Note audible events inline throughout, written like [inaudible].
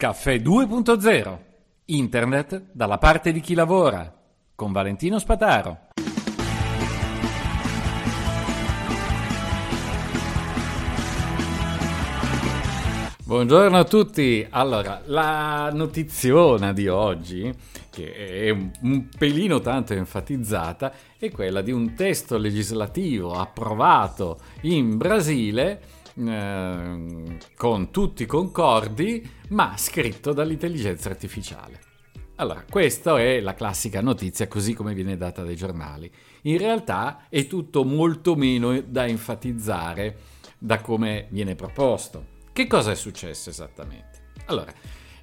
Caffè 2.0 Internet dalla parte di chi lavora con Valentino Spataro. Buongiorno a tutti. Allora, la notiziona di oggi, che è un pelino tanto enfatizzata, è quella di un testo legislativo approvato in Brasile eh, con tutti concordi, ma scritto dall'intelligenza artificiale. Allora, questa è la classica notizia così come viene data dai giornali. In realtà è tutto molto meno da enfatizzare da come viene proposto. Che cosa è successo esattamente? Allora,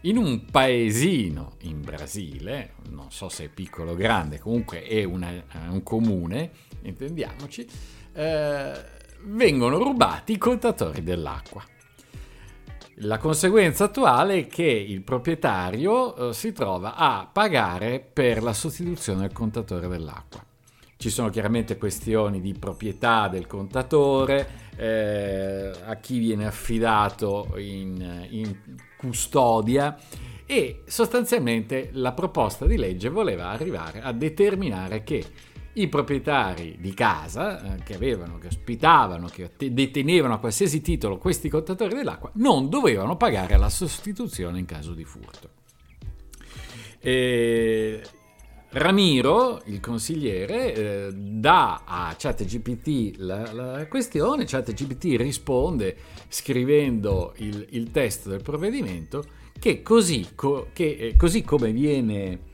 in un paesino in Brasile, non so se è piccolo o grande, comunque è una, un comune, intendiamoci, eh, vengono rubati i contatori dell'acqua. La conseguenza attuale è che il proprietario eh, si trova a pagare per la sostituzione del contatore dell'acqua. Ci sono chiaramente questioni di proprietà del contatore, eh, a chi viene affidato in, in custodia e sostanzialmente la proposta di legge voleva arrivare a determinare che i proprietari di casa eh, che avevano, che ospitavano, che detenevano a qualsiasi titolo questi contatori dell'acqua non dovevano pagare la sostituzione in caso di furto. E Ramiro, il consigliere, eh, dà a ChatGPT la, la, questione, ChatGPT risponde scrivendo il, il testo del provvedimento che così, co, che, eh, così come viene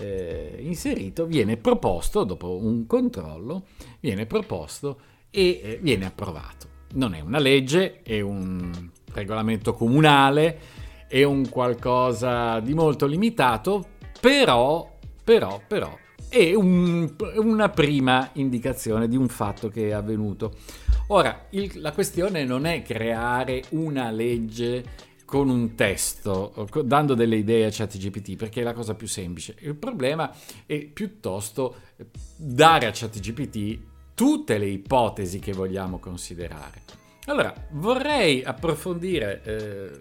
eh, inserito, viene proposto, dopo un controllo, viene proposto e eh, viene approvato. Non è una legge, è un regolamento comunale, è un qualcosa di molto limitato, però però, però è un, una prima indicazione di un fatto che è avvenuto. Ora, il, la questione non è creare una legge con un testo, dando delle idee a ChatGPT, perché è la cosa più semplice. Il problema è piuttosto dare a ChatGPT tutte le ipotesi che vogliamo considerare. Allora, vorrei approfondire eh,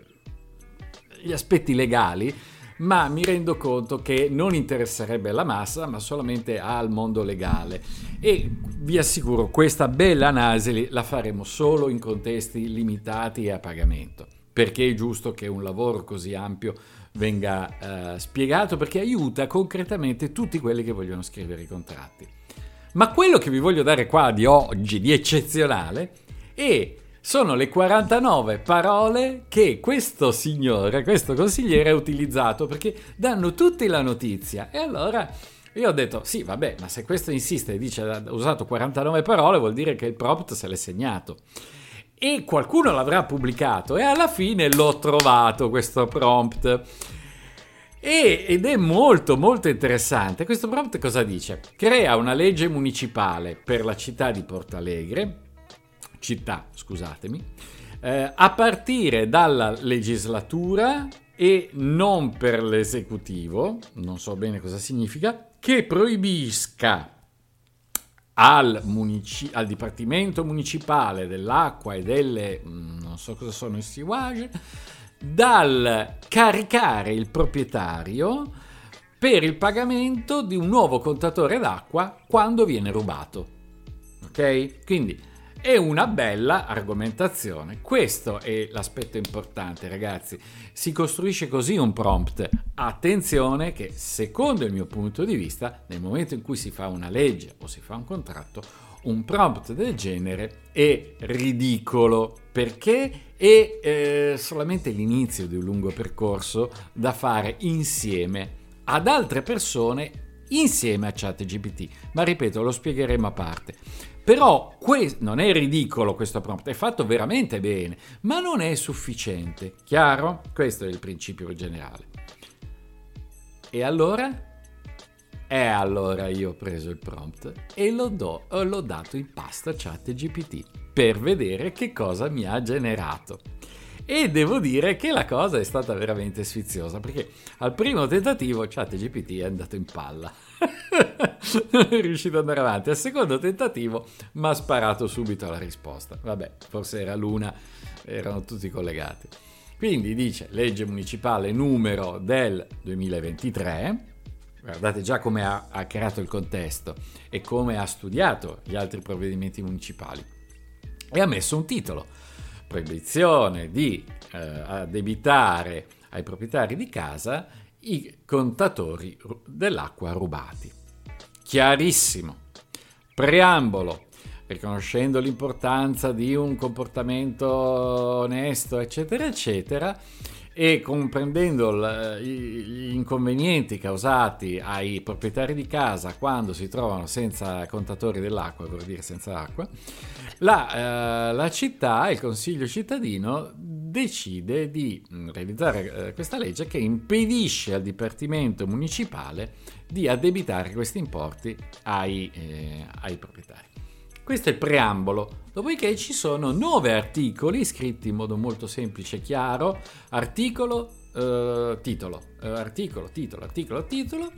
gli aspetti legali ma mi rendo conto che non interesserebbe alla massa, ma solamente al mondo legale. E vi assicuro, questa bella analisi la faremo solo in contesti limitati e a pagamento, perché è giusto che un lavoro così ampio venga eh, spiegato, perché aiuta concretamente tutti quelli che vogliono scrivere i contratti. Ma quello che vi voglio dare qua di oggi, di eccezionale, è sono le 49 parole che questo signore, questo consigliere ha utilizzato perché danno tutti la notizia. E allora io ho detto, sì, vabbè, ma se questo insiste e dice ha usato 49 parole, vuol dire che il prompt se l'è segnato. E qualcuno l'avrà pubblicato e alla fine l'ho trovato questo prompt. E, ed è molto molto interessante. Questo prompt cosa dice? Crea una legge municipale per la città di Porto Alegre città, scusatemi, eh, a partire dalla legislatura e non per l'esecutivo, non so bene cosa significa, che proibisca al, munici- al Dipartimento Municipale dell'Acqua e delle, mm, non so cosa sono i sewage, dal caricare il proprietario per il pagamento di un nuovo contatore d'acqua quando viene rubato. Ok? Quindi è una bella argomentazione. Questo è l'aspetto importante, ragazzi. Si costruisce così un prompt. Attenzione che, secondo il mio punto di vista, nel momento in cui si fa una legge o si fa un contratto, un prompt del genere è ridicolo perché è eh, solamente l'inizio di un lungo percorso da fare insieme ad altre persone insieme a ChatGPT. Ma ripeto, lo spiegheremo a parte. Però que- non è ridicolo questo prompt, è fatto veramente bene, ma non è sufficiente. Chiaro? Questo è il principio generale. E allora? E allora io ho preso il prompt e lo do, l'ho dato in pasta chat GPT per vedere che cosa mi ha generato. E devo dire che la cosa è stata veramente sfiziosa perché al primo tentativo ChatGPT è andato in palla. [laughs] non è riuscito ad andare avanti. Al secondo tentativo mi ha sparato subito la risposta. Vabbè, forse era l'una, erano tutti collegati. Quindi dice legge municipale numero del 2023, guardate già come ha, ha creato il contesto e come ha studiato gli altri provvedimenti municipali e ha messo un titolo, proibizione di eh, addebitare ai proprietari di casa i contatori dell'acqua rubati. Chiarissimo. Preambolo, riconoscendo l'importanza di un comportamento onesto, eccetera, eccetera, e comprendendo gli inconvenienti causati ai proprietari di casa quando si trovano senza contatori dell'acqua, vuol dire senza acqua, la, eh, la città, il consiglio cittadino, decide di mm, realizzare eh, questa legge che impedisce al Dipartimento Municipale di addebitare questi importi ai, eh, ai proprietari. Questo è il preambolo, dopodiché ci sono nove articoli scritti in modo molto semplice e chiaro, articolo, eh, titolo, eh, articolo, titolo, articolo, titolo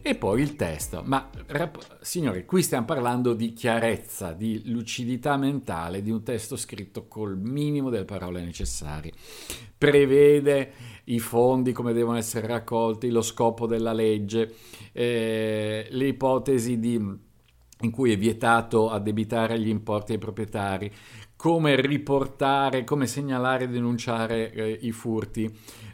e poi il testo. Ma rap- signori, qui stiamo parlando di chiarezza, di lucidità mentale di un testo scritto col minimo delle parole necessarie. Prevede i fondi come devono essere raccolti, lo scopo della legge, eh, le ipotesi di in cui è vietato addebitare gli importi ai proprietari, come riportare, come segnalare e denunciare eh, i furti,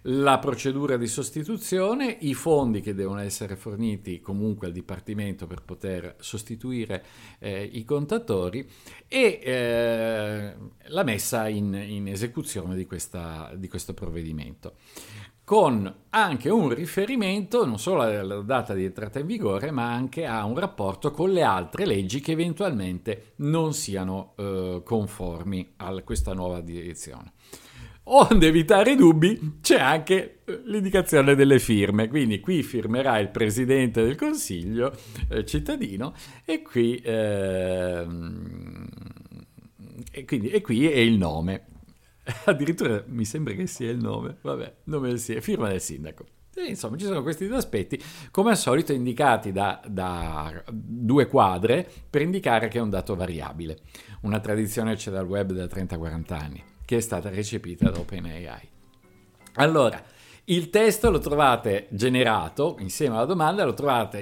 la procedura di sostituzione, i fondi che devono essere forniti comunque al Dipartimento per poter sostituire eh, i contatori e eh, la messa in, in esecuzione di, questa, di questo provvedimento con anche un riferimento non solo alla data di entrata in vigore, ma anche a un rapporto con le altre leggi che eventualmente non siano eh, conformi a questa nuova direzione. Onde evitare dubbi, c'è anche eh, l'indicazione delle firme, quindi qui firmerà il presidente del consiglio eh, cittadino e qui, eh, e, quindi, e qui è il nome. [laughs] Addirittura mi sembra che sia il nome, vabbè, nome del sindaco, firma del sindaco. E insomma, ci sono questi due aspetti, come al solito indicati da, da, due quadre per indicare che è un dato variabile. Una tradizione c'è dal web da 30-40 anni, che è stata recepita da OpenAI. Allora, il testo lo trovate generato insieme alla domanda, lo trovate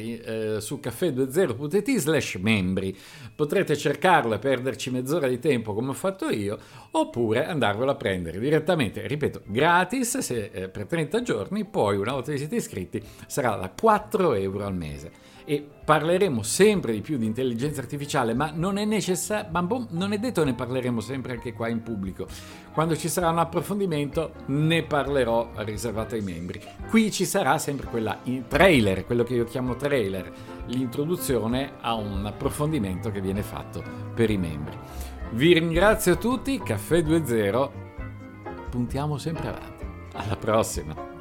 eh, su caffè20.it slash membri. Potrete cercarlo e perderci mezz'ora di tempo come ho fatto io, oppure andarvelo a prendere direttamente, ripeto, gratis se, eh, per 30 giorni, poi una volta che siete iscritti sarà da 4 euro al mese e parleremo sempre di più di intelligenza artificiale, ma non è necessario, boh, non è detto ne parleremo sempre anche qua in pubblico. Quando ci sarà un approfondimento ne parlerò riservato ai membri. Qui ci sarà sempre quella trailer, quello che io chiamo trailer, l'introduzione a un approfondimento che viene fatto per i membri. Vi ringrazio tutti, Caffè 2.0, puntiamo sempre avanti. Alla prossima!